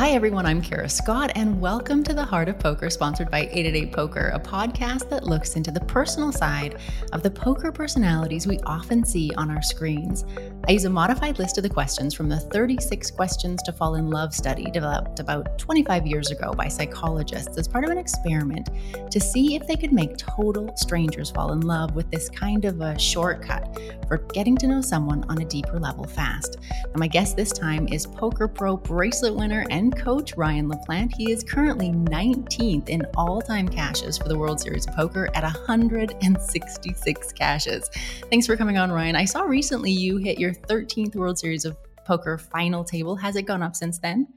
Hi, everyone. I'm Kara Scott, and welcome to the Heart of Poker, sponsored by 888 Poker, a podcast that looks into the personal side of the poker personalities we often see on our screens. I use a modified list of the questions from the 36 Questions to Fall in Love study developed about 25 years ago by psychologists as part of an experiment to see if they could make total strangers fall in love with this kind of a shortcut for getting to know someone on a deeper level fast. And my guest this time is Poker Pro bracelet winner and and coach Ryan Laplante. He is currently 19th in all time cashes for the World Series of Poker at 166 cashes. Thanks for coming on, Ryan. I saw recently you hit your 13th World Series of Poker final table. Has it gone up since then?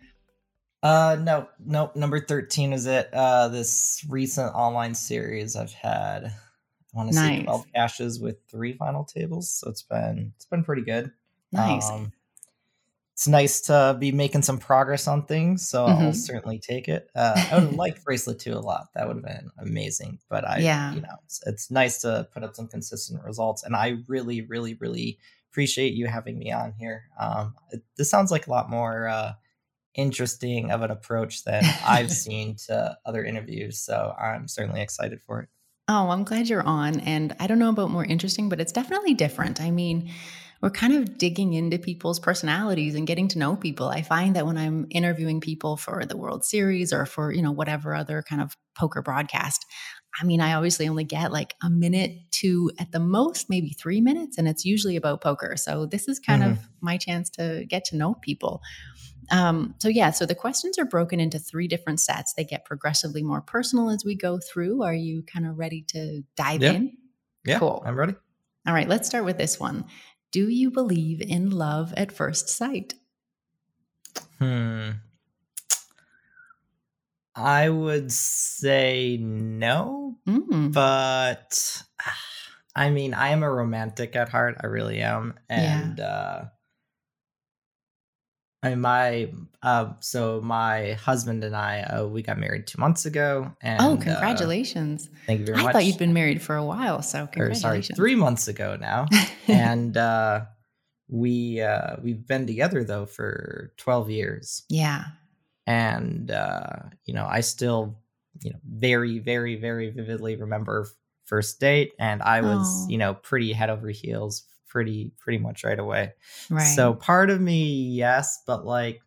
Uh no, no, number 13 is it. Uh this recent online series I've had I want to nice. say 12 cashes with three final tables. So it's been it's been pretty good. Nice. Um, it's nice to be making some progress on things, so mm-hmm. I'll certainly take it. Uh, I would like bracelet two a lot. That would have been amazing. But I, yeah. you know, it's, it's nice to put up some consistent results, and I really, really, really appreciate you having me on here. Um, it, this sounds like a lot more uh, interesting of an approach than I've seen to other interviews, so I'm certainly excited for it. Oh, I'm glad you're on, and I don't know about more interesting, but it's definitely different. I mean we're kind of digging into people's personalities and getting to know people. I find that when I'm interviewing people for the World Series or for, you know, whatever other kind of poker broadcast, I mean, I obviously only get like a minute to at the most, maybe three minutes, and it's usually about poker. So this is kind mm-hmm. of my chance to get to know people. Um, so yeah, so the questions are broken into three different sets. They get progressively more personal as we go through. Are you kind of ready to dive yeah. in? Yeah, cool. I'm ready. All right, let's start with this one. Do you believe in love at first sight? Hmm. I would say no, mm. but I mean, I am a romantic at heart. I really am. And yeah. uh, I mean, my uh, so my husband and I uh, we got married two months ago. And, oh, congratulations! Uh, thank you very I much. I thought you'd been married for a while, so congratulations. Or, sorry, three months ago now, and uh, we uh, we've been together though for twelve years. Yeah, and uh, you know, I still you know very very very vividly remember first date, and I was oh. you know pretty head over heels pretty pretty much right away. Right. So part of me, yes, but like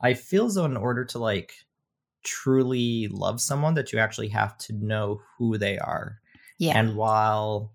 I feel as though in order to like truly love someone that you actually have to know who they are. Yeah. And while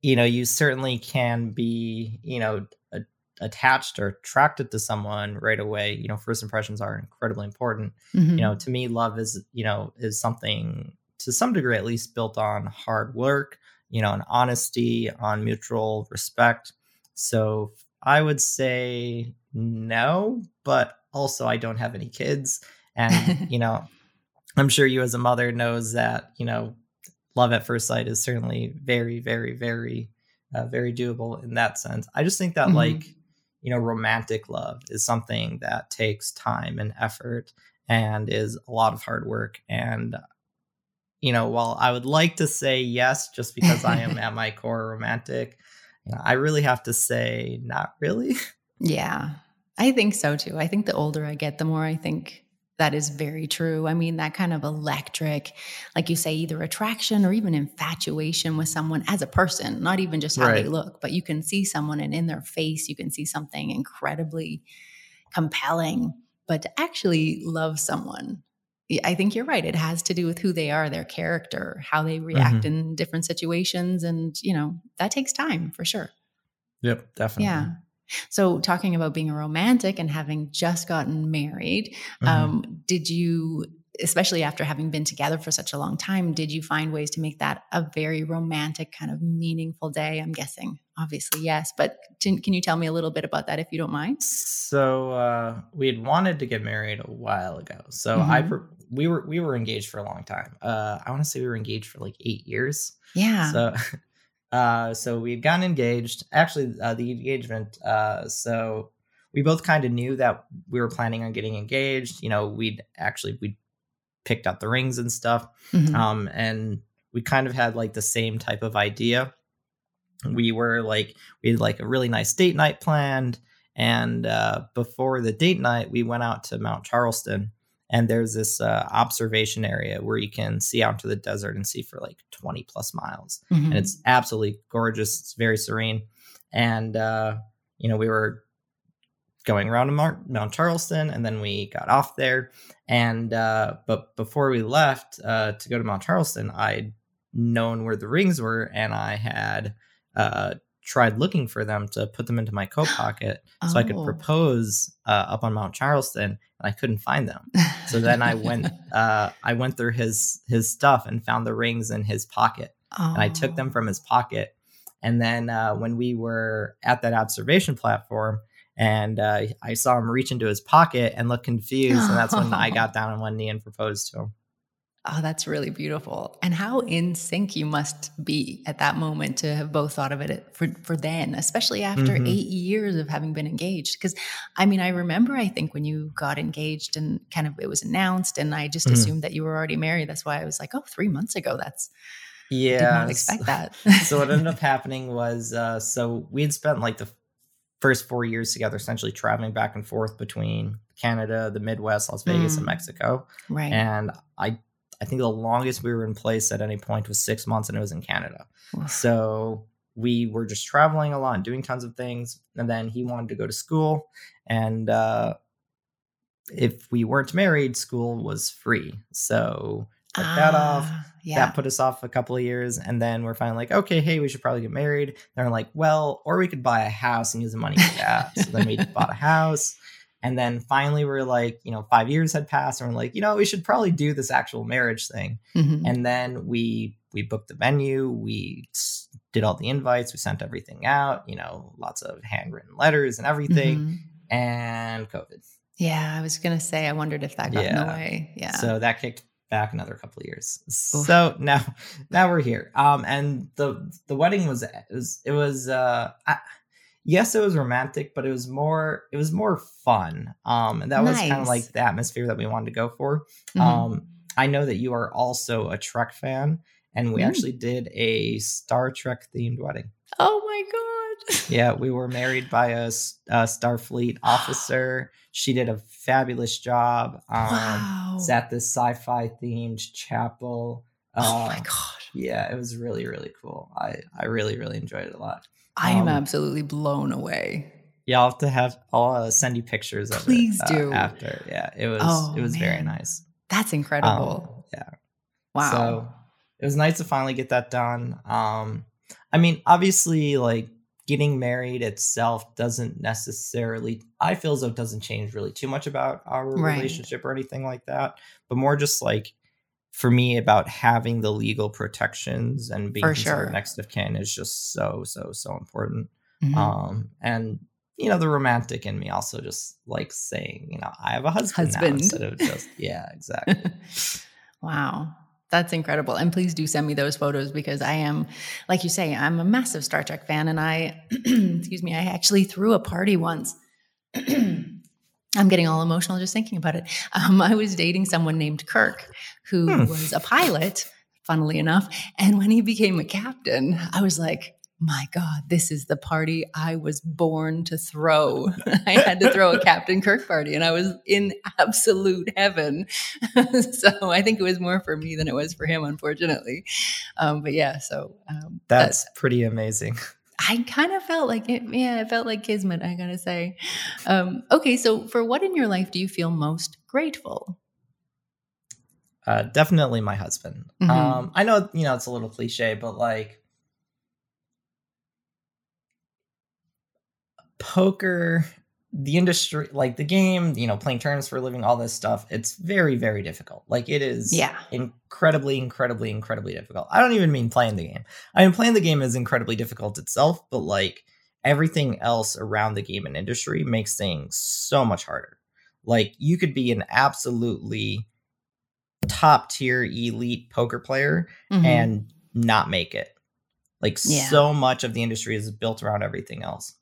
you know, you certainly can be, you know, a, attached or attracted to someone right away. You know, first impressions are incredibly important. Mm-hmm. You know, to me, love is, you know, is something to some degree at least built on hard work, you know, an honesty, on mutual respect. So I would say no, but also I don't have any kids. And, you know, I'm sure you as a mother knows that, you know, love at first sight is certainly very, very, very, uh, very doable in that sense. I just think that, mm-hmm. like, you know, romantic love is something that takes time and effort and is a lot of hard work. And you know, while I would like to say yes, just because I am at my core romantic, you know, I really have to say not really. Yeah, I think so too. I think the older I get, the more I think that is very true. I mean, that kind of electric, like you say, either attraction or even infatuation with someone as a person, not even just how right. they look, but you can see someone and in their face, you can see something incredibly compelling. But to actually love someone I think you're right. It has to do with who they are, their character, how they react mm-hmm. in different situations. And, you know, that takes time for sure. Yep, definitely. Yeah. So, talking about being a romantic and having just gotten married, mm-hmm. um, did you, especially after having been together for such a long time, did you find ways to make that a very romantic, kind of meaningful day? I'm guessing, obviously, yes. But can, can you tell me a little bit about that if you don't mind? So, uh, we had wanted to get married a while ago. So, mm-hmm. I we were we were engaged for a long time. Uh, I want to say we were engaged for like eight years. Yeah. So, uh, so we had gotten engaged. Actually, uh, the engagement. Uh, so we both kind of knew that we were planning on getting engaged. You know, we'd actually we picked out the rings and stuff. Mm-hmm. Um, and we kind of had like the same type of idea. We were like we had like a really nice date night planned And uh, before the date night, we went out to Mount Charleston, and there's this uh, observation area where you can see out into the desert and see for like 20 plus miles, Mhm. and it's absolutely gorgeous. It's very serene, and uh, you know we were going around to Mar- Mount Charleston, and then we got off there. And uh, but before we left uh, to go to Mount Charleston, I'd known where the rings were, and I had uh, tried looking for them to put them into my coat pocket so I could Oh. propose uh, up on Mount Charleston, and I couldn't find them. So then I went uh, I went through his his stuff and found the rings in his pocket and I took them Oh. from his pocket. And then uh, when we were at that observation platform, and uh, I saw him reach into his pocket and look confused, and that's when I got down on one knee and proposed to him. Oh, that's really beautiful. And how in sync you must be at that moment to have both thought of it for, for then, especially after Mhm. eight years of having been engaged. Because I mean, I remember, I think, when you got engaged and kind of it was announced, and I just Mhm. assumed that you were already married. That's why I was like, oh, three months ago. That's, Yeah, did not expect that. so what ended up happening was, uh, so we had spent like the first four years together, essentially traveling back and forth between Canada, the Midwest, Las Vegas, Mm. and Mexico. right. And I, I think the longest we were in place at any point was six months, and it was in Canada. So we were just traveling a lot and doing tons of things. And then he wanted to go to school. And uh, if we weren't married, school was free. So took that off. Ah, Yeah. That put us off a couple of years. And then we're finally like, okay, hey, we should probably get married. They're like, well, or we could buy a house and use the money for that. so then we bought a house. And then finally, we're like, you know, five years had passed, and we're like, you know, we should probably do this actual marriage thing Mhm. and then we we booked the venue we did all the invites we sent everything out you know lots of handwritten letters and everything Mhm. and covid Yeah, I was gonna say. I wondered if that got in the way. Yeah. so that kicked back another couple of years so now now we're here um and the the wedding was it was it was uh I, yes it was romantic but it was more it was more fun um and that was kind of like the atmosphere that we wanted to go for Mhm. Um, I know that you are also a Trek fan, and we Mm. actually did a Star Trek themed wedding. oh my god. Yeah, we were married by a Starfleet officer. She did a fabulous job. Um, wow. It's at this sci-fi themed chapel. oh my Uh, god. Yeah, it was really really cool. I I really really enjoyed it a lot. I am um, absolutely blown away. Yeah, I'll have to have. I'll uh, send you pictures of Please it uh, do. after. Yeah, it was Oh, it was very nice. That's Um, incredible. yeah. wow. So it was nice to finally get that done. Um, I mean, obviously, like getting married itself doesn't necessarily, I feel as though it doesn't change really too much about our Right. relationship or anything like that, but more just like for me about having the legal protections and being sure. next of kin is just so, so, so important. Mhm. Um, and you know, the romantic in me also just like saying, you know, I have a husband, now Husband. instead of just, yeah, exactly. wow. That's incredible. And please do send me those photos because I am, like you say, I'm a massive Star Trek fan. And I, excuse me, I actually threw a party once. I'm getting all emotional just thinking about it. Um, I was dating someone named Kirk, who Hmm. was a pilot, funnily enough. And when he became a captain, I was like, my God, this is the party I was born to throw. I had to throw a Captain Kirk party and I was in absolute heaven. so I think it was more for me than it was for him, unfortunately. Um, but yeah, so um, That's pretty amazing. I kind of felt like it. Yeah, it felt like kismet, I gotta say. Um, okay, so for what in your life do you feel most grateful? Uh, definitely my husband. Mhm. Um, I know you know it's a little cliche, but like poker, the industry, like the game, you know, playing tournaments for a living, all this stuff, it's very, very difficult. Like it is Yeah. incredibly, incredibly, incredibly difficult. I don't even mean playing the game. I mean playing the game is incredibly difficult itself, but like everything else around the game and industry makes things so much harder. Like you could be an absolutely top tier elite poker player Mhm. and not make it. Like Yeah. so much of the industry is built around everything else.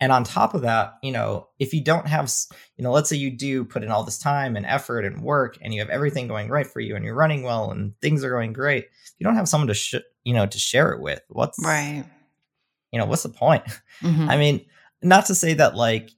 And on top of that, you know, if you don't have, you know, let's say you do put in all this time and effort and work and you have everything going right for you and you're running well and things are going great, you don't have someone to, sh- you know, to share it with. What's, right. you know, what's the point? Mhm. I mean, not to say that like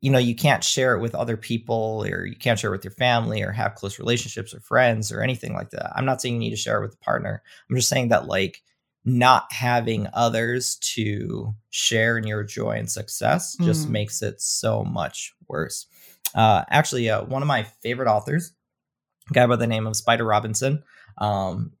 you know you can't share it with other people or you can't share it with your family or have close relationships or friends or anything like that i'm not saying you need to share it with a partner i'm just saying that like not having others to share in your joy and success just mm. makes it so much worse uh, actually uh, one of my favorite authors a guy by the name of spider robinson um,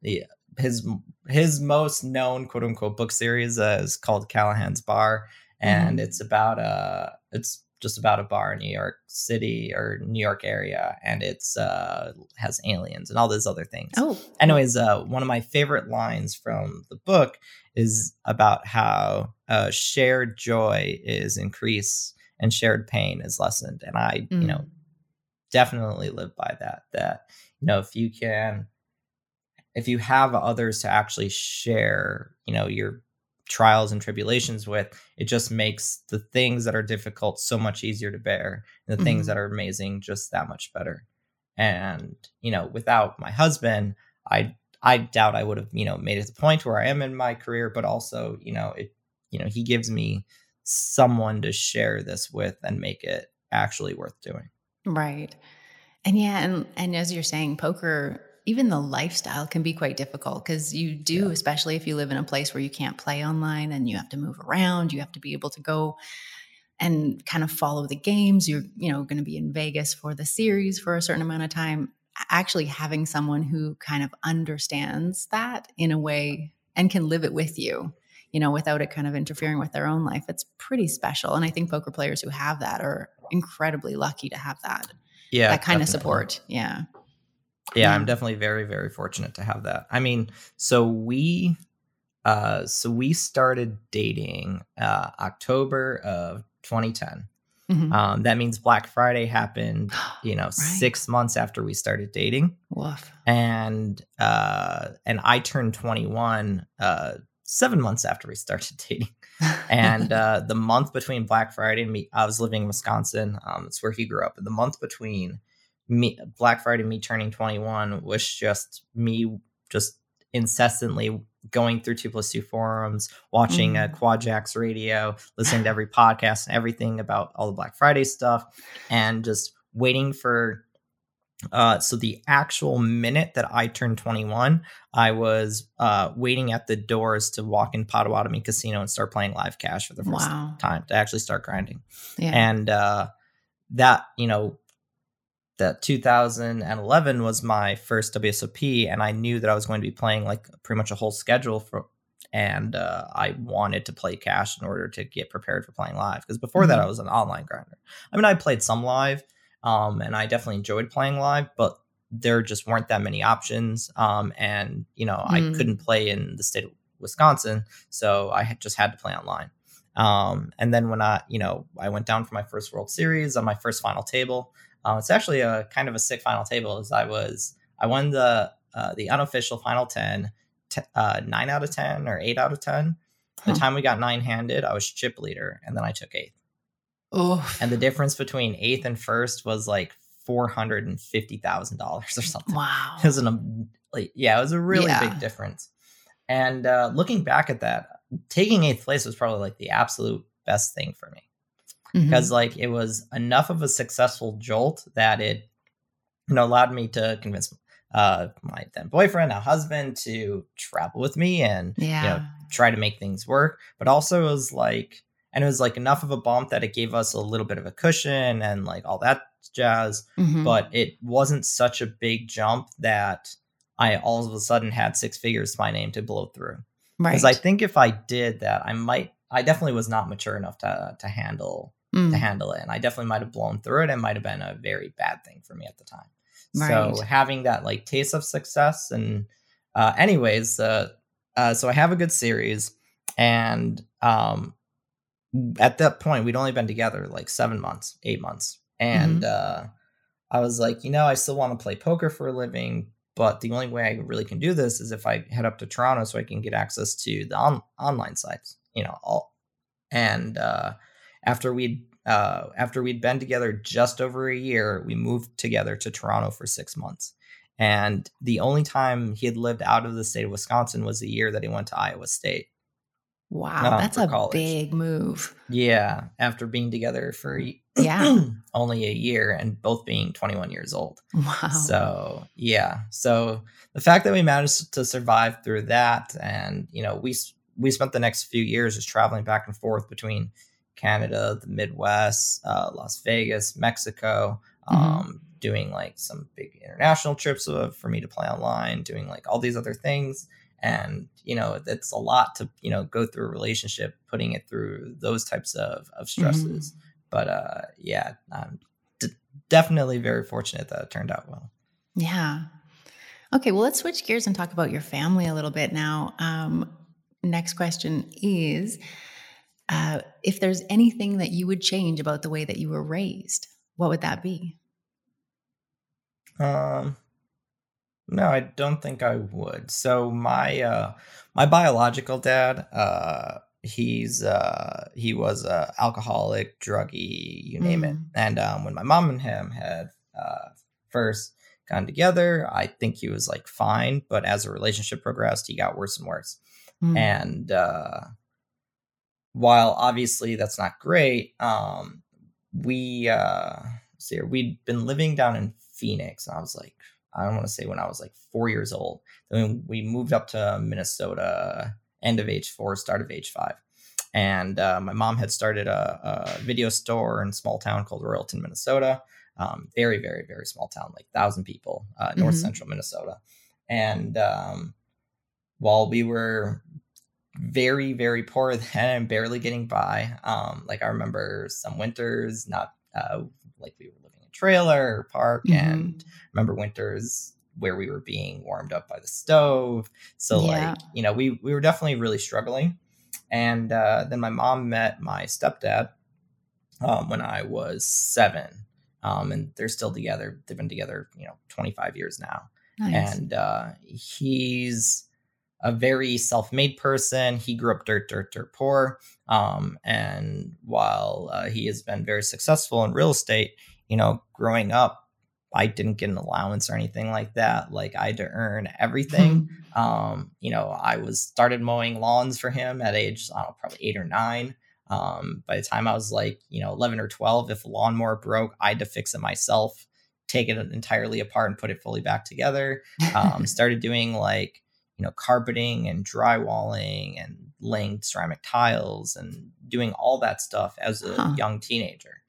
his his most known quote unquote book series uh, is called callahan's bar and mm. it's about uh it's just about a bar in New York City or New York area, and it's uh, has aliens and all those other things. Oh, anyways, uh, one of my favorite lines from the book is about how uh, shared joy is increased and shared pain is lessened, and I, mm. you know, mm. definitely live by that. That you know, if you can, if you have others to actually share, you know, your trials and tribulations with it just makes the things that are difficult so much easier to bear and the mm-hmm. things that are amazing just that much better. And you know without my husband i i doubt i would have you know made it to the point where i am in my career but also you know it you know he gives me someone to share this with and make it actually worth doing. Right. And yeah and and as you're saying poker even the lifestyle can be quite difficult because you do, yeah. especially if you live in a place where you can't play online and you have to move around, you have to be able to go and kind of follow the games. You're, you know, going to be in Vegas for the series for a certain amount of time. Actually, having someone who kind of understands that in a way and can live it with you, you know, without it kind of interfering with their own life, it's pretty special. And I think poker players who have that are incredibly lucky to have that. Yeah. That kind definitely. of support. Yeah. Yeah, I'm definitely very, very fortunate to have that. I mean, so we uh so we started dating uh October of 2010. Mm-hmm. Um, that means Black Friday happened, you know, right. six months after we started dating. Woof. And uh, and I turned 21 uh, seven months after we started dating. and uh, the month between Black Friday and me, I was living in Wisconsin. Um, it's where he grew up. And the month between me Black Friday me turning 21 was just me just incessantly going through two plus two forums, watching mm. uh, Quadjacks radio, listening to every podcast and everything about all the Black Friday stuff, and just waiting for. Uh, so the actual minute that I turned 21, I was uh, waiting at the doors to walk in Potawatomi Casino and start playing live cash for the first wow. time to actually start grinding. Yeah. And uh, that, you know, that 2011 was my first WSOP, and I knew that I was going to be playing like pretty much a whole schedule for, and uh, I wanted to play cash in order to get prepared for playing live. Because before mm-hmm. that, I was an online grinder. I mean, I played some live, um, and I definitely enjoyed playing live, but there just weren't that many options, um, and you know, mm-hmm. I couldn't play in the state of Wisconsin, so I had just had to play online. Um, and then when I, you know, I went down for my first World Series on my first final table. Uh, it's actually a kind of a sick final table. As I was, I won the uh, the unofficial final ten, t- uh, nine out of ten or eight out of ten. Huh. The time we got nine handed, I was chip leader, and then I took eighth. Oh, and the difference between eighth and first was like four hundred and fifty thousand dollars or something. Wow, it was an like, yeah, it was a really yeah. big difference. And uh, looking back at that, taking eighth place was probably like the absolute best thing for me mm-hmm. because like it was enough of a successful jolt that it you know allowed me to convince uh, my then boyfriend, now husband, to travel with me and yeah. you know try to make things work. But also it was like, and it was like enough of a bump that it gave us a little bit of a cushion and like all that jazz. Mm-hmm. But it wasn't such a big jump that I all of a sudden had six figures to my name to blow through. Because right. I think if I did that, I might. I definitely was not mature enough to to handle mm. to handle it. And I definitely might have blown through it. It might have been a very bad thing for me at the time. Right. So having that like taste of success and uh, anyways, uh, uh, so I have a good series, and um, at that point we'd only been together like seven months, eight months, and mm-hmm. uh, I was like, you know, I still want to play poker for a living, but the only way I really can do this is if I head up to Toronto so I can get access to the on- online sites, you know, all and uh, after we'd uh, after we'd been together just over a year, we moved together to Toronto for six months. And the only time he had lived out of the state of Wisconsin was the year that he went to Iowa State. Wow, um, that's a college. big move. Yeah, after being together for Yeah. only a year and both being 21 years old. Wow. So, yeah. So the fact that we managed to survive through that and, you know, we we spent the next few years just traveling back and forth between Canada, the Midwest, uh, Las Vegas, Mexico, mm-hmm. um, doing like some big international trips for me to play online, doing like all these other things. And, you know, it's a lot to, you know, go through a relationship, putting it through those types of, of stresses. Mm-hmm. But uh, yeah, I'm d- definitely very fortunate that it turned out well. Yeah. Okay, well, let's switch gears and talk about your family a little bit now. Um, next question is uh, if there's anything that you would change about the way that you were raised, what would that be? Um, no, I don't think I would. So my uh, my biological dad, uh, he's uh, he was a alcoholic, druggy, you name mm. it. And um, when my mom and him had uh, first gone together, I think he was like fine, but as the relationship progressed, he got worse and worse. Mm. And uh, while obviously that's not great, um, we uh, see we'd been living down in Phoenix, and I was like, I don't want to say when I was like four years old. Then we moved up to Minnesota, end of age four, start of age five. And uh, my mom had started a, a, video store in a small town called Royalton, Minnesota. Um, very, very, very small town, like thousand people, uh, north mm-hmm. central Minnesota. And um, while we were very, very poor then and barely getting by, um, like I remember some winters, not uh, like we were living in a trailer or park, mm-hmm. and remember winters where we were being warmed up by the stove. So yeah. like, you know, we we were definitely really struggling. And uh, then my mom met my stepdad um, when I was seven. Um, and they're still together. They've been together, you know, 25 years now. Nice. And uh, he's a very self-made person. He grew up dirt, dirt, dirt poor. Um, and while uh, he has been very successful in real estate, you know, growing up, I didn't get an allowance or anything like that. Like I had to earn everything. Um, you know, I was started mowing lawns for him at age, I don't know, probably eight or nine. Um, by the time I was like, you know, 11 or 12, if a lawnmower broke, I had to fix it myself, take it entirely apart and put it fully back together. Um, started doing like, you know, carpeting and drywalling and laying ceramic tiles and doing all that stuff as a huh. young teenager.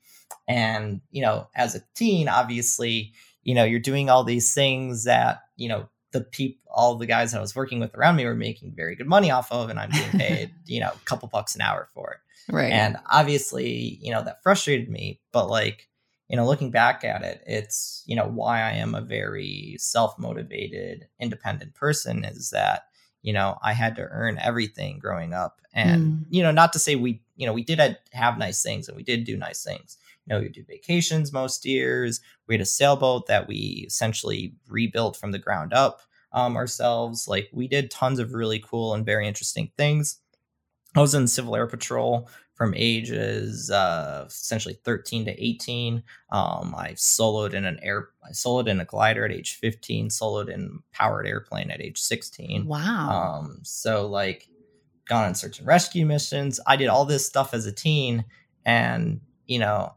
And, you know, as a teen, obviously, you know, you're doing all these things that, you know, the people, all the guys I was working with around me were making very good money off of, and I'm being paid, you know, a couple bucks an hour for it. Right. And obviously, you know, that frustrated me. But like, you know, looking back at it, it's, you know, why I am a very self motivated, independent person is that, you know, I had to earn everything growing up. And, mm. you know, not to say we, you know, we did have nice things and we did do nice things you know, we do vacations most years. We had a sailboat that we essentially rebuilt from the ground up um, ourselves. Like we did tons of really cool and very interesting things. I was in Civil Air Patrol from ages uh, essentially 13 to 18. Um, I soloed in an air, I soloed in a glider at age 15, soloed in powered airplane at age 16. Wow. Um, so like gone on search and rescue missions. I did all this stuff as a teen, and you know,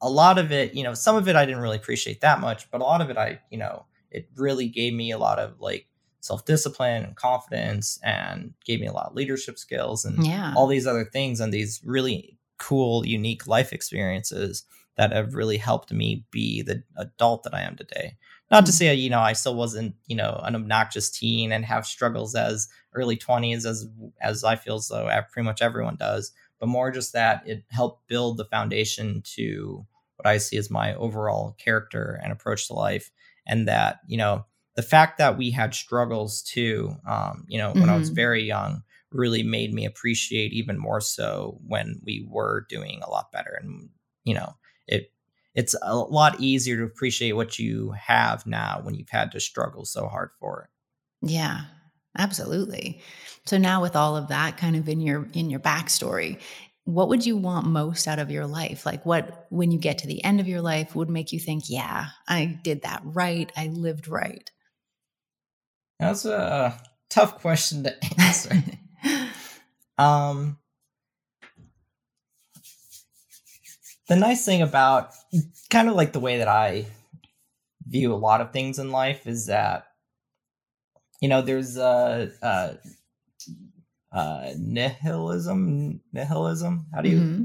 a lot of it, you know, some of it I didn't really appreciate that much, but a lot of it I, you know, it really gave me a lot of like self discipline and confidence and gave me a lot of leadership skills and yeah. all these other things and these really cool, unique life experiences that have really helped me be the adult that I am today. Not to mm. say, you know, I still wasn't, you know, an obnoxious teen and have struggles as early 20s as as I feel so pretty much everyone does but more just that it helped build the foundation to what I see as my overall character and approach to life. And that, you know, the fact that we had struggles too, um, you know, when mm-hmm. I was mm-hmm. very young, really made me appreciate even more so when we were doing a lot better. And, you know, it, it's a lot easier to appreciate what you have now when you've had to struggle so hard for it. Yeah, absolutely. So now with all of that kind of in your in your backstory, what would you want most out of your life? Like what when you get to the end of your life would make you think, yeah, I did that right. I lived right. That's a tough question to answer. um the nice thing about kind of like the way that I view a lot of things in life is that you know there's a, a, a nihilism nihilism? How do you mm-hmm.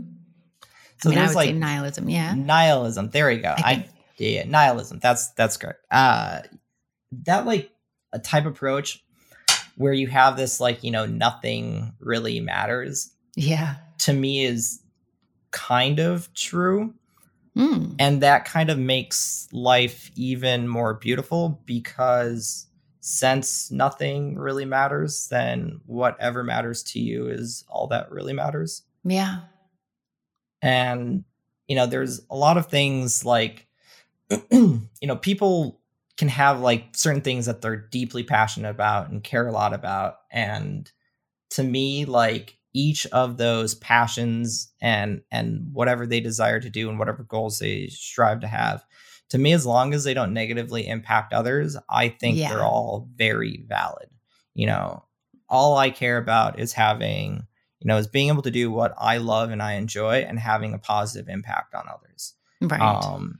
so I mean, there's like nihilism yeah. nihilism. There you go. I, I yeah nihilism. That's that's correct uh that like a type approach where you have this like you know nothing really matters. Yeah. To me is kind of true. Mm. and that kind of makes life even more beautiful because since nothing really matters then whatever matters to you is all that really matters. Yeah. And you know there's a lot of things like you know people can have like certain things that they're deeply passionate about and care a lot about. And to me like each of those passions and and whatever they desire to do and whatever goals they strive to have to me as long as they don't negatively impact others i think yeah. they're all very valid. You know all i care about is having you know is being able to do what i love and i enjoy and having a positive impact on others. Right. Um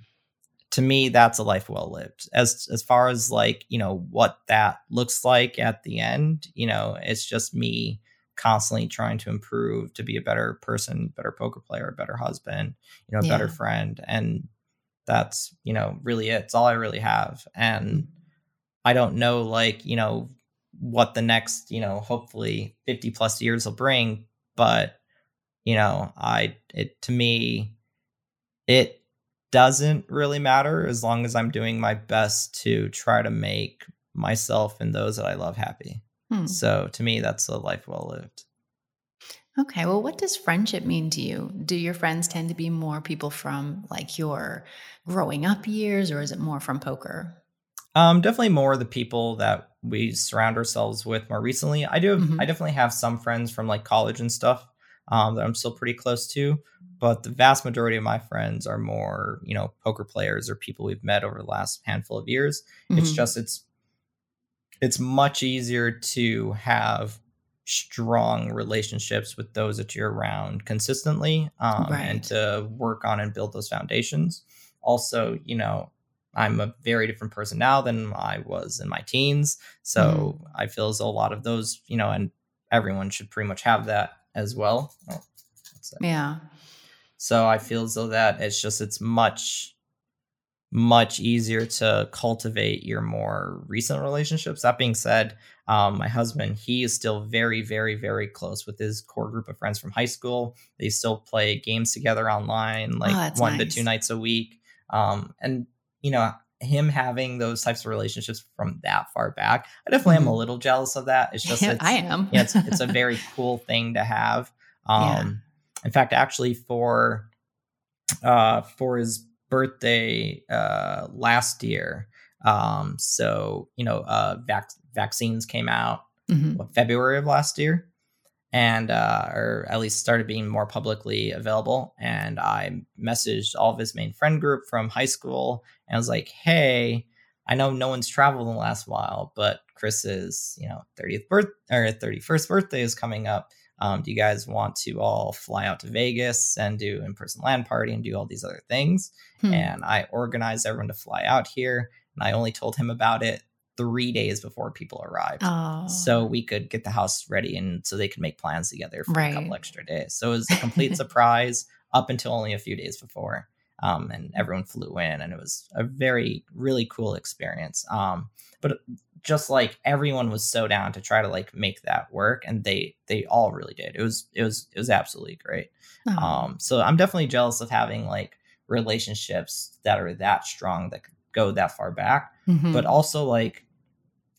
to me that's a life well lived as as far as like you know what that looks like at the end you know it's just me constantly trying to improve to be a better person better poker player a better husband you know a yeah. better friend and that's you know really it. it's all i really have and mm. i don't know like you know what the next you know hopefully 50 plus years will bring but you know i it to me it doesn't really matter as long as I'm doing my best to try to make myself and those that I love happy. Hmm. So to me, that's a life well lived. Okay. Well, what does friendship mean to you? Do your friends tend to be more people from like your growing up years, or is it more from poker? Um, definitely more the people that we surround ourselves with more recently. I do. Have, mm-hmm. I definitely have some friends from like college and stuff um, that I'm still pretty close to. But the vast majority of my friends are more, you know, poker players or people we've met over the last handful of years. Mm-hmm. It's just it's it's much easier to have strong relationships with those that you're around consistently um, right. and to work on and build those foundations. Also, you know, I'm a very different person now than I was in my teens. So mm. I feel as a lot of those, you know, and everyone should pretty much have that as well. Oh, yeah. So I feel as though that it's just it's much much easier to cultivate your more recent relationships. That being said, um, my husband, he is still very, very, very close with his core group of friends from high school. They still play games together online, like oh, one nice. to two nights a week. Um, and you know, him having those types of relationships from that far back, I definitely am a mm-hmm. little jealous of that. It's just it's, I am. yeah, it's, it's a very cool thing to have. Um, yeah. In fact, actually, for uh, for his birthday uh, last year, um, so you know, uh, vac- vaccines came out mm-hmm. what, February of last year and uh, or at least started being more publicly available. And I messaged all of his main friend group from high school and I was like, "Hey, I know no one's traveled in the last while, but Chris's you know 30th birth or 31st birthday is coming up. Um, do you guys want to all fly out to Vegas and do in person land party and do all these other things?" Hmm. And I organized everyone to fly out here. And I only told him about it three days before people arrived. Oh. So we could get the house ready and so they could make plans together for right. a couple extra days. So it was a complete surprise up until only a few days before. Um, and everyone flew in and it was a very, really cool experience. Um, but just like everyone was so down to try to like make that work and they they all really did. It was it was it was absolutely great. Oh. Um, so I'm definitely jealous of having like relationships that are that strong that go that far back. Mm-hmm. But also like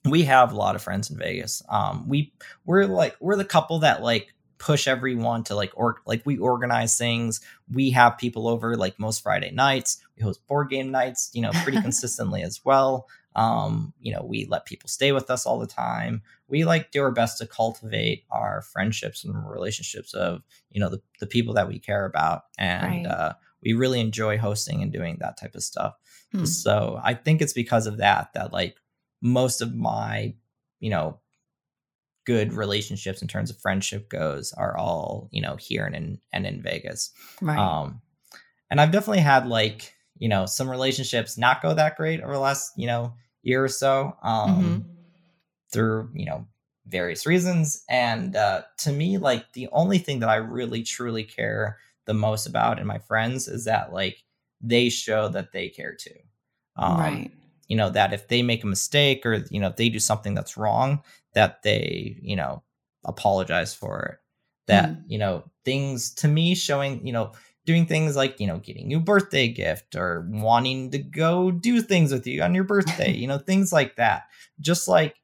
we have a lot of friends in Vegas. Um, we we're like we're the couple that like push everyone to like or like we organize things. We have people over like most Friday nights. We host board game nights, you know, pretty consistently as well. Um, you know, we let people stay with us all the time. We like do our best to cultivate our friendships and relationships of, you know, the, the people that we care about. And right. uh, we really enjoy hosting and doing that type of stuff. Hmm. So I think it's because of that that like most of my, you know, good relationships in terms of friendship goes are all, you know, here and in and in Vegas. Right. Um and I've definitely had like you know some relationships not go that great over the last you know year or so um, mm-hmm. through you know various reasons. And uh, to me, like the only thing that I really truly care the most about in my friends is that like they show that they care too. Um, right. You know, that if they make a mistake or, you know, if they do something that's wrong, that they, you know, apologize for it. That, mm. you know, things to me showing, you know, doing things like, you know, getting you a birthday gift or wanting to go do things with you on your birthday, you know, things like that. Just like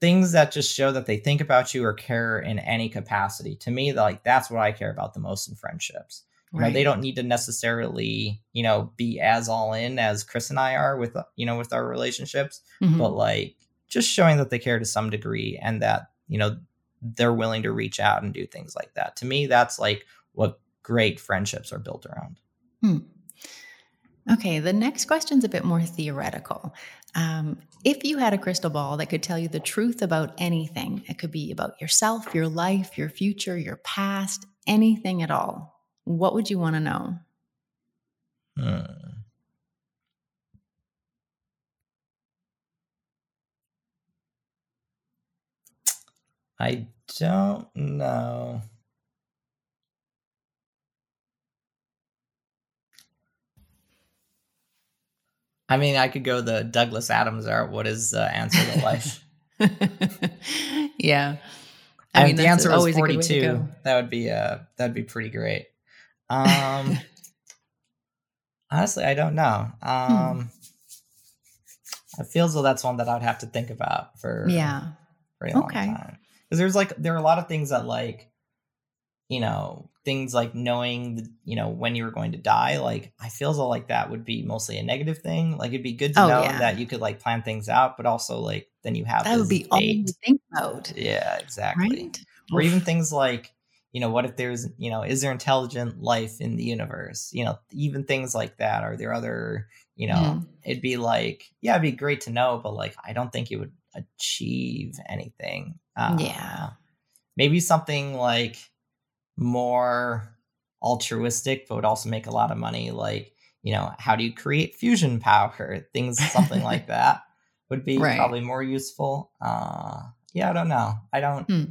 things that just show that they think about you or care in any capacity. To me, like that's what I care about the most in friendships. You right. know, they don't need to necessarily, you know, be as all in as Chris and I are with, you know, with our relationships, mm-hmm. but like just showing that they care to some degree and that, you know, they're willing to reach out and do things like that. To me, that's like what great friendships are built around. Hmm. Okay, the next question's a bit more theoretical. Um, if you had a crystal ball that could tell you the truth about anything, it could be about yourself, your life, your future, your past, anything at all, what would you want to know? Hmm. I don't know. I mean, I could go the Douglas Adams art. What is the answer to life? yeah. I, I mean, the answer was 42. That would be uh that would be pretty great. Um honestly, I don't know. Hmm. Um hmm. it feels though that's one that I would have to think about for yeah for a long okay. time. Because there's like there are a lot of things that like you know things like knowing the, you know when you were going to die like i feel so like that would be mostly a negative thing like it'd be good to oh, know yeah. that you could like plan things out but also like then you have that would be all think about yeah exactly right? or even things like you know what if there's you know is there intelligent life in the universe you know even things like that are there other you know mm. it'd be like yeah it'd be great to know but like i don't think it would achieve anything uh, yeah maybe something like more altruistic, but would also make a lot of money. Like, you know, how do you create fusion power? Things, something like that would be right. probably more useful. Uh, yeah, I don't know. I don't. Hmm.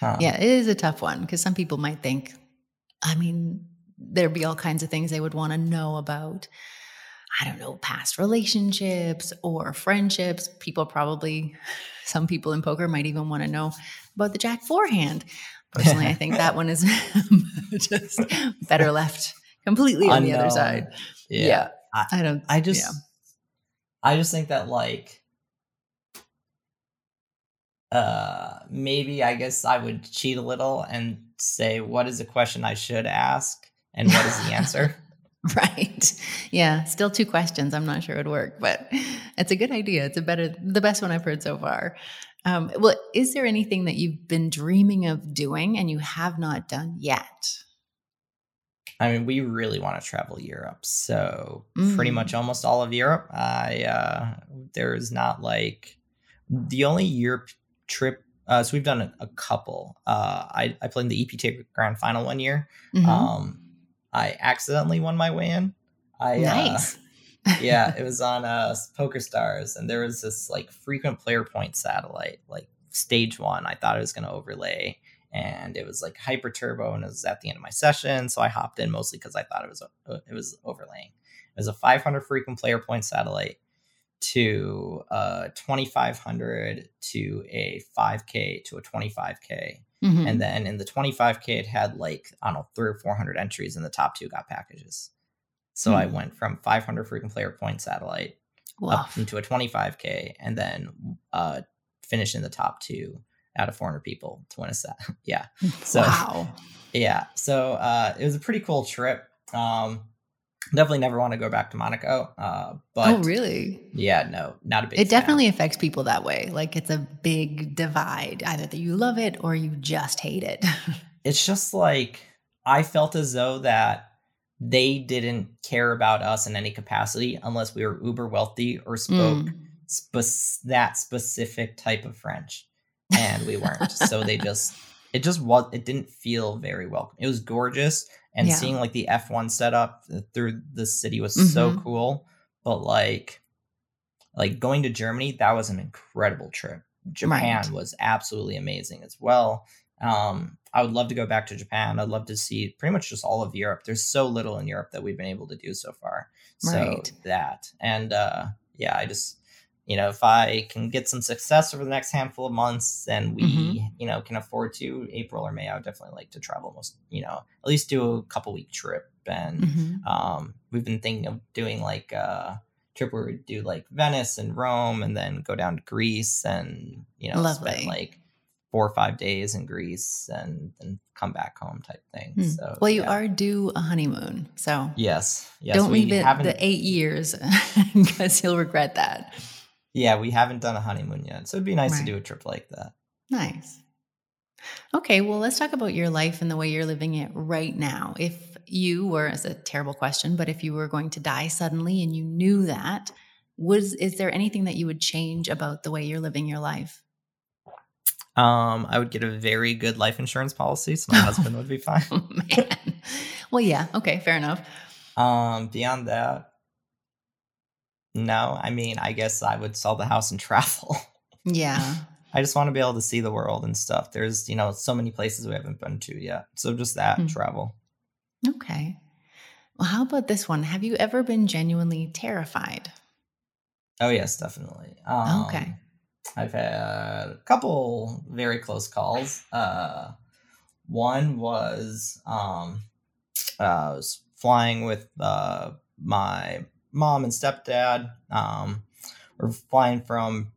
Huh. Yeah, it is a tough one because some people might think, I mean, there'd be all kinds of things they would want to know about. I don't know, past relationships or friendships. People probably, some people in poker might even want to know about the Jack forehand. Personally, I think that one is just better left completely on the other side. Yeah. yeah. I, I, don't I just yeah. I just think that like uh maybe I guess I would cheat a little and say what is the question I should ask and what is the answer? right. Yeah, still two questions. I'm not sure it would work, but it's a good idea. It's a better the best one I've heard so far. Um, well, is there anything that you've been dreaming of doing and you have not done yet? I mean, we really want to travel Europe. So mm. pretty much mm. almost all of Europe. I uh there's not like the only Europe trip uh, so we've done a, a couple. Uh, I, I played in the EPT Grand Final one year. Mm-hmm. Um, I accidentally won my way in. I, uh, nice. Uh, yeah, it was on uh, Poker Stars, and there was this like frequent player point satellite, like stage one. I thought it was going to overlay, and it was like hyper turbo, and it was at the end of my session, so I hopped in mostly because I thought it was uh, it was overlaying. It was a 500 frequent player point satellite to a uh, 2500 to a 5k to a 25k mm-hmm. and then in the 25k it had like i don't know three or 400 entries and the top two got packages so mm. I went from 500 frequent player point satellite up into a 25k, and then uh, finished in the top two out of 400 people to win a set. yeah. So wow. Yeah. So uh, it was a pretty cool trip. Um, definitely never want to go back to Monaco. Uh, but oh, really? Yeah, no, not a big. It fan. definitely affects people that way. Like it's a big divide. Either that you love it or you just hate it. it's just like I felt as though that they didn't care about us in any capacity unless we were uber wealthy or spoke mm. spe- that specific type of French. And we weren't. so they just it just was it didn't feel very welcome. It was gorgeous and Yeah. seeing like the F1 setup through the city was so Mhm. cool, but like like going to Germany, that was an incredible trip. Japan Right. was absolutely amazing as well. Um, I would love to go back to Japan. I'd love to see pretty much just all of Europe. There's so little in Europe that we've been able to do so far. So that and uh yeah, I just you know, if I can get some success over the next handful of months and we, Mhm. you know, can afford to April or May, I would definitely like to travel most, you know, at least do a couple week trip. And Mhm. um we've been thinking of doing like a trip where we do like Venice and Rome and then go down to Greece and, you know, Lovely. spend like four or five days in Greece and then come back home type thing. Hmm. So well, you yeah. are due a honeymoon, so Yes. Yes. don't we leave it the eight years because you'll regret that. Yeah, we haven't done a honeymoon yet. So it'd be nice Right. to do a trip like that. Nice. Okay, well, let's talk about your life and the way you're living it right now. If you were, it's a terrible question, but if you were going to die suddenly and you knew that, was is there anything that you would change about the way you're living your life? Um, I would get a very good life insurance policy, so my husband would be fine. Oh man. well, yeah. Okay, fair enough. Um, beyond that, no. I mean, I guess I would sell the house and travel. Yeah. I just want to be able to see the world and stuff. There's, you know, so many places we haven't been to yet. So just that Hmm. travel. Okay. Well, how about this one? Have you ever been genuinely terrified? Oh yes, definitely. Um, Okay. I've had a couple very close calls. Uh, one was um, uh, I was flying with uh, my mom and stepdad. Um, we're flying from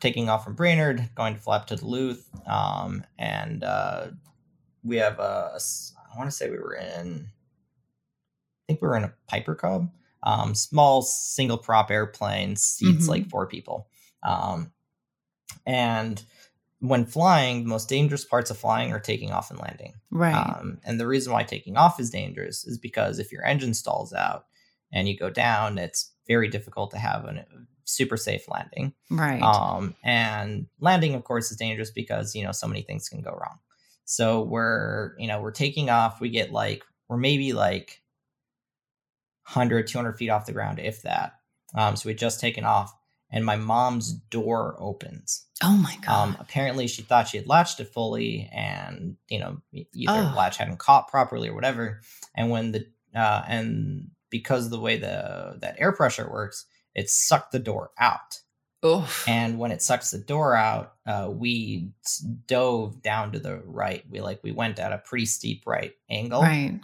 taking off from Brainerd, going to fly up to Duluth, um, and uh, we have a. I want to say we were in. I think we were in a Piper Cub, um, small single prop airplane, seats Mhm. like four people. Um, and when flying, the most dangerous parts of flying are taking off and landing. Right. Um, and the reason why taking off is dangerous is because if your engine stalls out and you go down, it's very difficult to have a super safe landing. right. Um, and landing, of course, is dangerous because you know so many things can go wrong. So we're you know we're taking off. We get like we're maybe like 100, 200 feet off the ground, if that. Um, so we just taken off, and my mom's door opens. oh my god. Um, apparently, she thought she had latched it fully, and you know, either the latch hadn't caught properly or whatever. And when the uh, and because of the way the that air pressure works, it sucked the door out. Oof. And when it sucks the door out, uh, we dove down to the right. We like we went at a pretty steep right angle, right.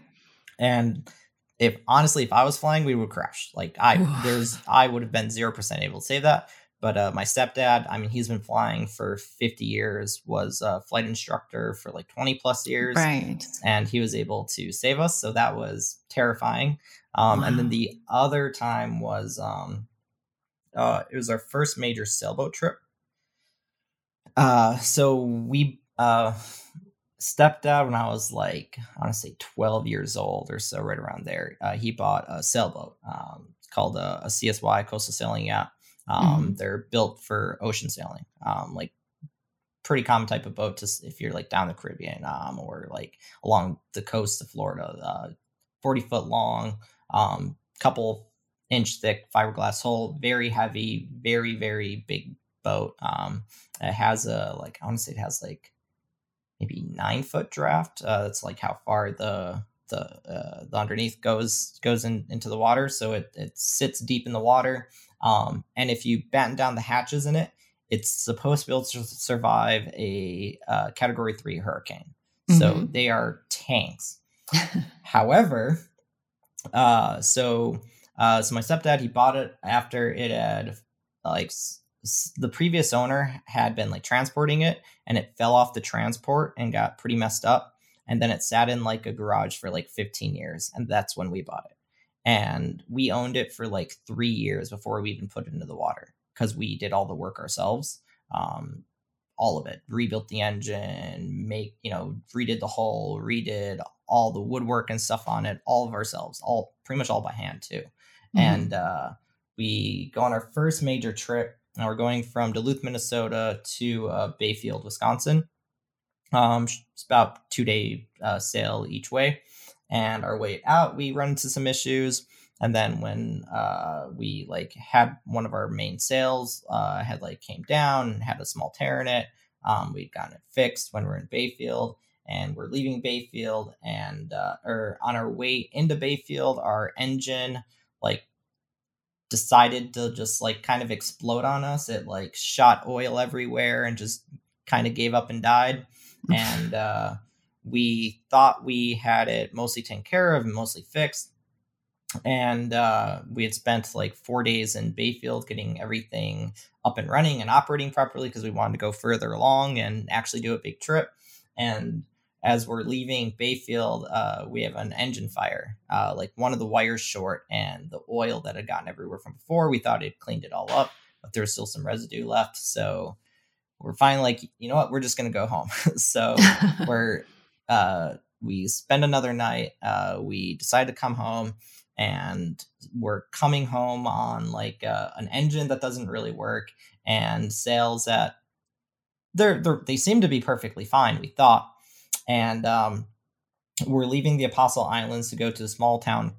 and if honestly, if I was flying, we would crash. Like I, Oof. there's, I would have been zero percent able to save that. But uh, my stepdad, I mean, he's been flying for 50 years, was a flight instructor for like 20 plus years, Right. and he was able to save us. So that was terrifying. Um, And then the other time was, um, uh, it was our first major sailboat trip. Uh, so we, uh, out when I was like I want to say 12 years old or so, right around there. Uh, he bought a sailboat um, called a, a CSY Coastal Sailing Yacht. Um, They're built for ocean sailing, um, like pretty common type of boat to if you're like down the Caribbean um, or like along the coast of Florida. Uh, 40 foot long, um, couple inch thick fiberglass hull, very heavy, very very big boat. Um, it has a like I want to say it has like maybe nine foot draft. Uh, that's like how far the the uh, the underneath goes goes in, into the water. So it it sits deep in the water. Um, and if you batten down the hatches in it, it's supposed to be able to survive a uh, Category Three hurricane. So Mhm. they are tanks. However, uh, so uh, so my stepdad he bought it after it had like s- the previous owner had been like transporting it and it fell off the transport and got pretty messed up and then it sat in like a garage for like 15 years and that's when we bought it. And we owned it for like three years before we even put it into the water because we did all the work ourselves um, all of it. Rebuilt the engine make you know redid the hull redid all the woodwork and stuff on it all of ourselves all pretty much all by hand too Mhm. and uh, we go on our first major trip and we're going from duluth minnesota to uh, bayfield wisconsin Um, it's about two day uh, sail each way, and our way out we run into some issues. And then when uh, we like had one of our main sails uh, had like came down and had a small tear in it, um, we'd gotten it fixed when we are in Bayfield, and we're leaving Bayfield, and uh, or on our way into Bayfield, our engine like decided to just like kind of explode on us. It like shot oil everywhere and just kind of gave up and died. and uh, we thought we had it mostly taken care of and mostly fixed. And uh, we had spent like four days in Bayfield getting everything up and running and operating properly because we wanted to go further along and actually do a big trip. And as we're leaving Bayfield, uh, we have an engine fire. Uh, like one of the wires short, and the oil that had gotten everywhere from before, we thought it cleaned it all up, but there's still some residue left. So we're finally like, you know what, we're just gonna go home. so we're uh, we spend another night. Uh, we decide to come home, and we're coming home on like uh, an engine that doesn't really work and sails that they're, they're they seem to be perfectly fine. We thought and um, we're leaving the Apostle Islands to go to a small town,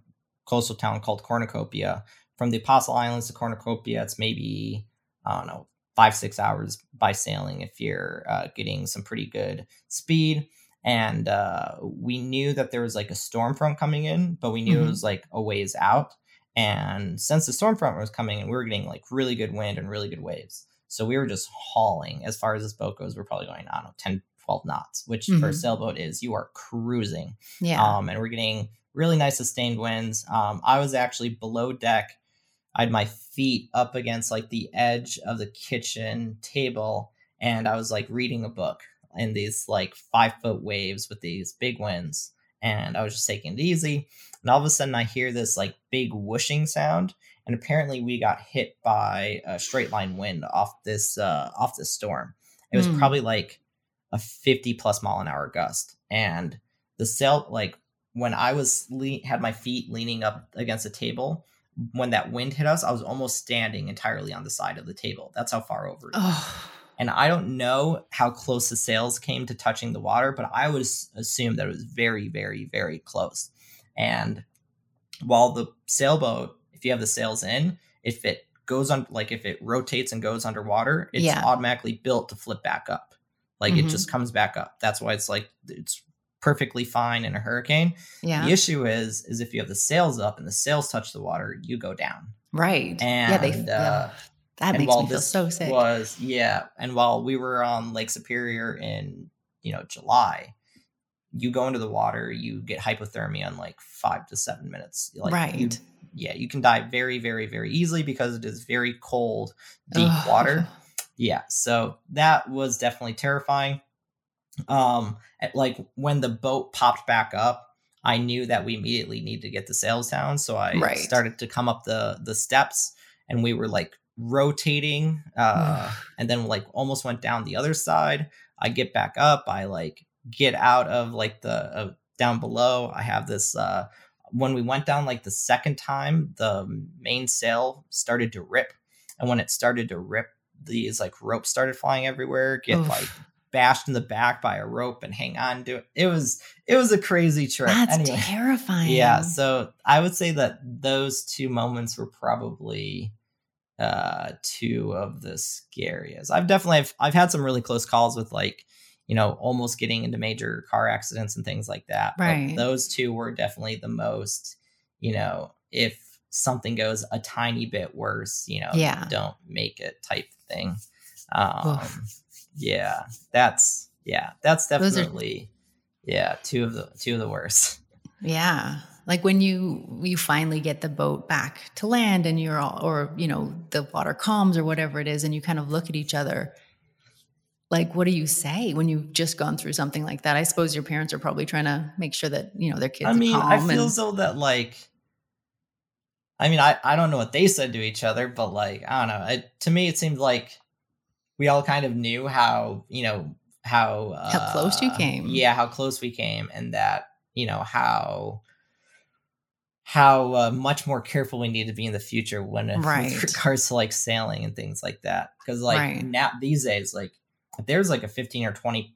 coastal town called Cornucopia. From the Apostle Islands to Cornucopia, it's maybe I don't know five six hours by sailing if you're uh, getting some pretty good speed. And uh, we knew that there was like a storm front coming in, but we knew mm-hmm. it was like a ways out. And since the storm front was coming in, we were getting like really good wind and really good waves. So we were just hauling as far as this boat goes. We're probably going, I don't know, 10, 12 knots, which mm-hmm. for a mm-hmm. sailboat is you are cruising. Yeah. Um, and we're getting really nice sustained winds. Um, I was actually below deck. I had my feet up against like the edge of the kitchen table, and I was like reading a book in these like five foot waves with these big winds. And I was just taking it easy. And all of a sudden, I hear this like big whooshing sound. And apparently, we got hit by a straight line wind off this uh, off this storm. It was mm. probably like a 50 plus mile an hour gust. And the sail, like when I was le- had my feet leaning up against a table, when that wind hit us, I was almost standing entirely on the side of the table. That's how far over. And I don't know how close the sails came to touching the water, but I would assume that it was very, very, very close. And while the sailboat, if you have the sails in, if it goes on, like if it rotates and goes underwater, it's yeah. automatically built to flip back up. Like mm-hmm. it just comes back up. That's why it's like it's perfectly fine in a hurricane. Yeah. The issue is is if you have the sails up and the sails touch the water, you go down. Right. And yeah, they, uh, that makes me feel so sick. Was yeah, and while we were on Lake Superior in you know July, you go into the water, you get hypothermia in like five to seven minutes. Like right. You, yeah, you can die very, very, very easily because it is very cold, deep Ugh. water yeah so that was definitely terrifying. Um like when the boat popped back up i knew that we immediately needed to get the sails down so i right. started to come up the the steps and we were like rotating uh and then like almost went down the other side. I get back up i like get out of like the uh, down below. I have this uh when we went down like the second time the main sail started to rip and when it started to rip these like ropes started flying everywhere, get Oof. like bashed in the back by a rope and hang on to it. It was it was a crazy trip. That's anyway, terrifying. Yeah, so I would say that those two moments were probably uh two of the scariest. I've definitely I've, I've had some really close calls with like you know almost getting into major car accidents and things like that. Right. But those two were definitely the most you know if something goes a tiny bit worse, you know, yeah. don't make it type thing. Um, yeah, that's yeah, that's definitely are, yeah, two of the two of the worst. Yeah. Like when you you finally get the boat back to land and you're all or you know the water calms or whatever it is and you kind of look at each other like what do you say when you've just gone through something like that i suppose your parents are probably trying to make sure that you know their kids i mean i feel and- so that like I mean, I, I don't know what they said to each other, but like, I don't know. It, to me, it seemed like we all kind of knew how, you know, how, uh, how close you came. Yeah, how close we came, and that, you know, how, how uh, much more careful we need to be in the future when right. with regards to like sailing and things like that. Because like right. now these days, like if there's like a 15 or 20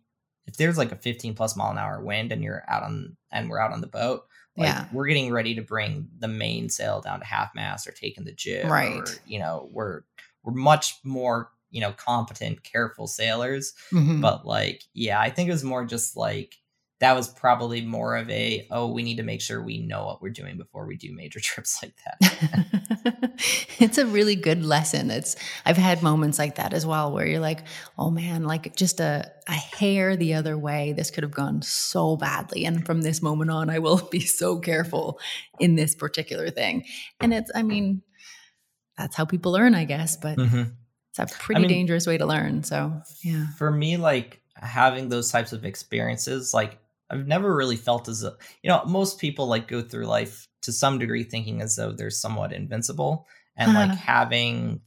if there's like a 15 plus mile an hour wind and you're out on and we're out on the boat, like Yeah. we're getting ready to bring the mainsail down to half mast or taking the jib. Right. Or, you know, we're we're much more, you know, competent, careful sailors. Mhm. But like, yeah, I think it was more just like that was probably more of a oh, we need to make sure we know what we're doing before we do major trips like that. it's a really good lesson. It's I've had moments like that as well where you're like, oh man, like just a, a hair the other way, this could have gone so badly. And from this moment on, I will be so careful in this particular thing. And it's, I mean, that's how people learn, I guess, but Mhm. it's a pretty mean- dangerous way to learn. So yeah. for me like having those types of experiences like i've never really felt as a you know most people like go through life to some degree thinking as though they're somewhat invincible and like having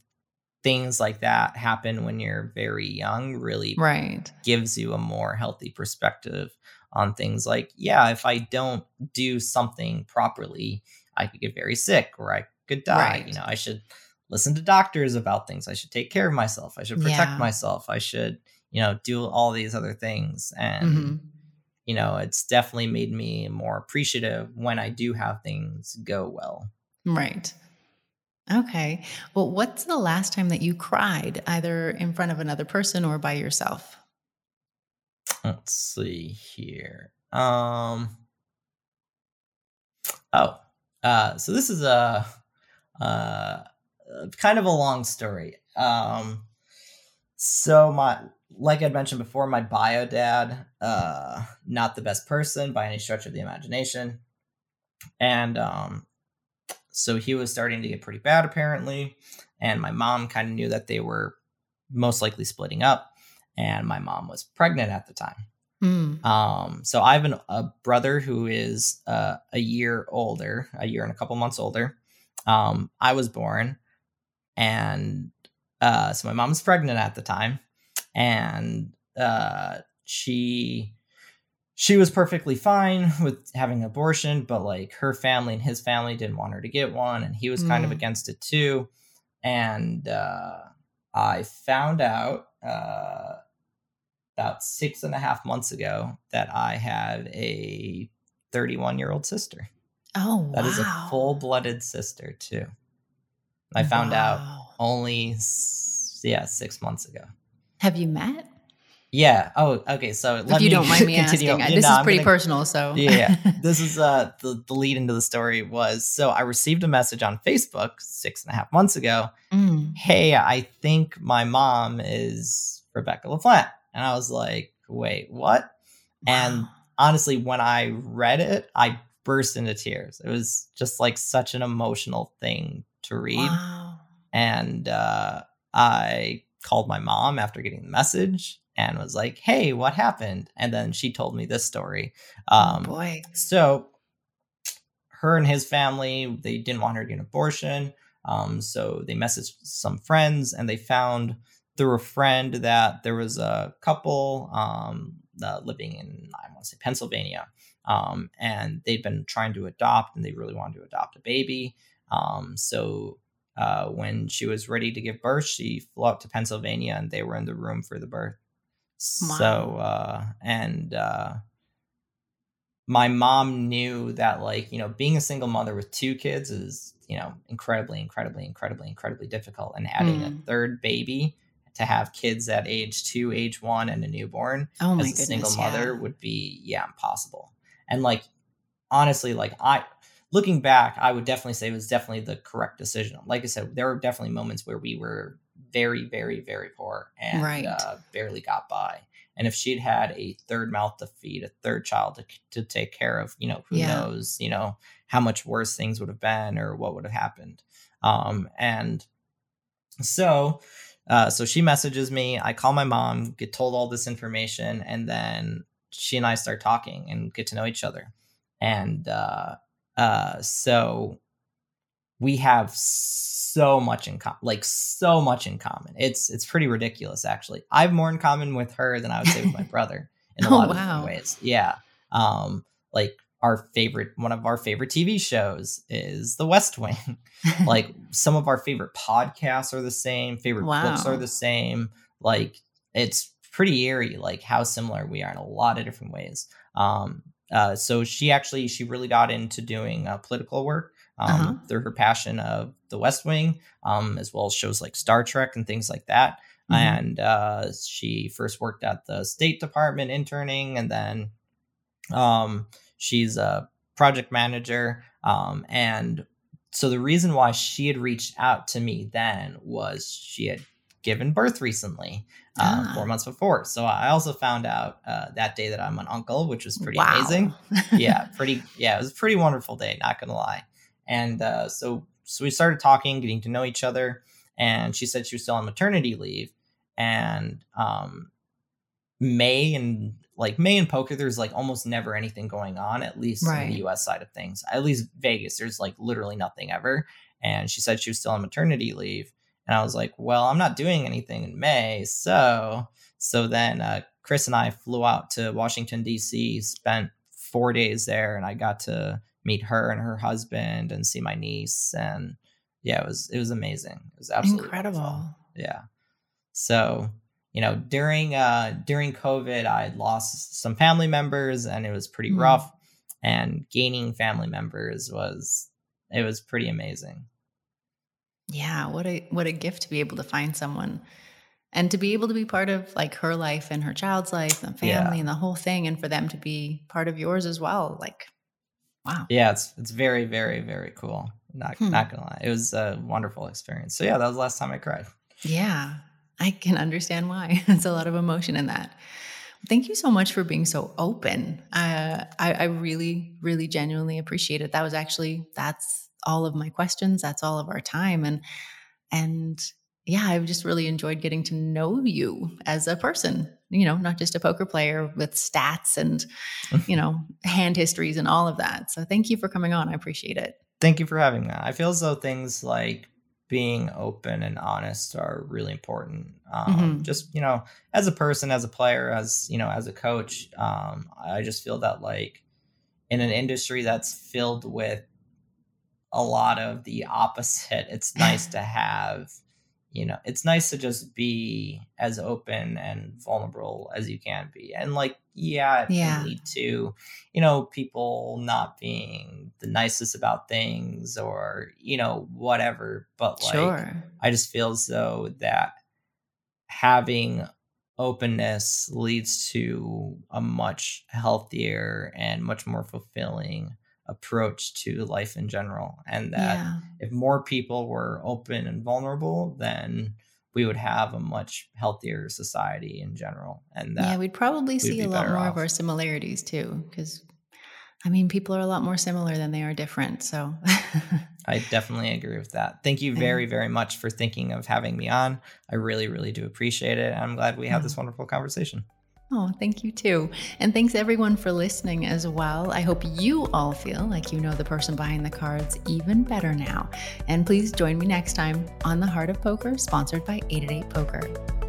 things like that happen when you're very young really Right. gives you a more healthy perspective on things like yeah if i don't do something properly i could get very sick or i could die Right. you know i should listen to doctors about things i should take care of myself i should protect Yeah. myself i should you know do all these other things and Mhm. You know it's definitely made me more appreciative when i do have things go well Right. Okay. Well, what's the last time that you cried, either in front of another person or by yourself? let's see here um oh uh so this is a uh kind of a long story um so my like i'd mentioned before my bio dad uh not the best person by any stretch of the imagination. And um so he was starting to get pretty bad apparently. And my mom kind of knew that they were most likely splitting up. And my mom was pregnant at the time. Mm. um, so I have an, a brother who is uh, a year older, a year and a couple months older. Um, I was born, and uh, so my mom was pregnant at the time, and uh, she she was perfectly fine with having an abortion, but like her family and his family didn't want her to get one, and he was kind of Mm. against it too. And uh, I found out. Uh, about six and a half months ago that I have a 31 year old sister. Oh, wow. That is a full blooded sister, too. I found out only, yeah, six months ago. Have you met? Yeah. Oh, okay. So if let you me don't mind me continue. asking, this no, is I'm pretty gonna- personal. So yeah, yeah. this is uh the, the lead into the story was so I received a message on Facebook six and a half months ago. Mm. Hey, I think my mom is Rebecca Laplante. And I was like, wait, what? And honestly, when I read it, I burst into tears. It was just like such an emotional thing to read. Wow. And uh, I called my mom after getting the message and was like, hey, what happened? And then she told me this story. Oh, Um, boy. so her and his family, they didn't want her to get an abortion. Um, so they messaged some friends and they found through a friend that there was a couple um, uh, living in, I want to say Pennsylvania. Um, and they'd been trying to adopt and they really wanted to adopt a baby. Um, so uh, when she was ready to give birth, she flew out to Pennsylvania and they were in the room for the birth. So, uh, and uh, my mom knew that, like, you know, being a single mother with two kids is, you know, incredibly, incredibly, incredibly, incredibly difficult. And adding a Mm. third baby to have kids at age two, age one, and a newborn Oh as a goodness. single yeah. mother would be yeah impossible and like honestly like i looking back i would definitely say it was definitely the correct decision like i said there were definitely moments where we were very very very poor and Right. uh, barely got by and if she'd had a third mouth to feed a third child to, to take care of you know who Yeah. knows you know how much worse things would have been or what would have happened um and so uh, so she messages me. I call my mom, get told all this information, and then she and I start talking and get to know each other. And uh, uh, so we have so much in common, like so much in common. It's it's pretty ridiculous, actually. I have more in common with her than I would say with my brother in a Oh, lot of wow. different ways. Yeah, um, like our favorite, one of our favorite TV shows is The West Wing like some of our favorite podcasts are the same favorite books are the same like it's pretty eerie, like how similar we are in a lot of different ways. Um, uh, so she actually she really got into doing uh, political work um, uh-huh. through her passion of The West Wing, um, as well as shows like Star Trek and things like that. Mm-hmm. And uh, she first worked at the State Department interning, and then um, she's a project manager. Um, and so the reason why she had reached out to me then was she had given birth recently, uh, ah. four months before. So I also found out uh, that day that I'm an uncle, which was pretty wow. amazing. yeah, pretty. Yeah, it was a pretty wonderful day. Not gonna lie. And uh, so so we started talking, getting to know each other. And she said she was still on maternity leave. And um, May and like May and poker, there's like almost never anything going on, at least right. in the US side of things. At least Vegas, there's like literally nothing ever. And she said she was still on maternity leave. And I was like, well, I'm not doing anything in May. So, so then uh, Chris and I flew out to Washington, D.C., spent four days there, and I got to meet her and her husband and see my niece. And yeah, it was, it was amazing. It was absolutely incredible. Wonderful. Yeah. So, you know, during, uh, during COVID, I lost some family members and it was pretty mm. rough. And gaining family members was, it was pretty amazing. Yeah, what a what a gift to be able to find someone and to be able to be part of like her life and her child's life and family yeah. and the whole thing and for them to be part of yours as well. Like wow. Yeah, it's it's very very very cool. Not hmm. not going to lie. It was a wonderful experience. So yeah, that was the last time I cried. Yeah. I can understand why. It's a lot of emotion in that. Thank you so much for being so open. Uh, I, I really, really genuinely appreciate it. That was actually that's all of my questions. That's all of our time. And, and yeah, I've just really enjoyed getting to know you as a person, you know, not just a poker player with stats and, you know, hand histories and all of that. So thank you for coming on. I appreciate it. Thank you for having me. I feel as though things like being open and honest are really important. Um, mm-hmm. Just, you know, as a person, as a player, as, you know, as a coach, um, I just feel that like in an industry that's filled with a lot of the opposite. It's nice to have, you know, it's nice to just be as open and vulnerable as you can be. And like, yeah, it yeah. can lead to, you know, people not being the nicest about things or, you know, whatever. But like, sure. I just feel as though that having openness leads to a much healthier and much more fulfilling approach to life in general. And that yeah. if more people were open and vulnerable, then we would have a much healthier society in general. And yeah, we'd probably we'd see a lot more off. of our similarities too, because I mean, people are a lot more similar than they are different. So I definitely agree with that. Thank you very, very much for thinking of having me on. I really, really do appreciate it. I'm glad we had this wonderful conversation. Oh, thank you too. And thanks everyone for listening as well. I hope you all feel like you know the person behind the cards even better now. And please join me next time on The Heart of Poker, sponsored by 888 Poker.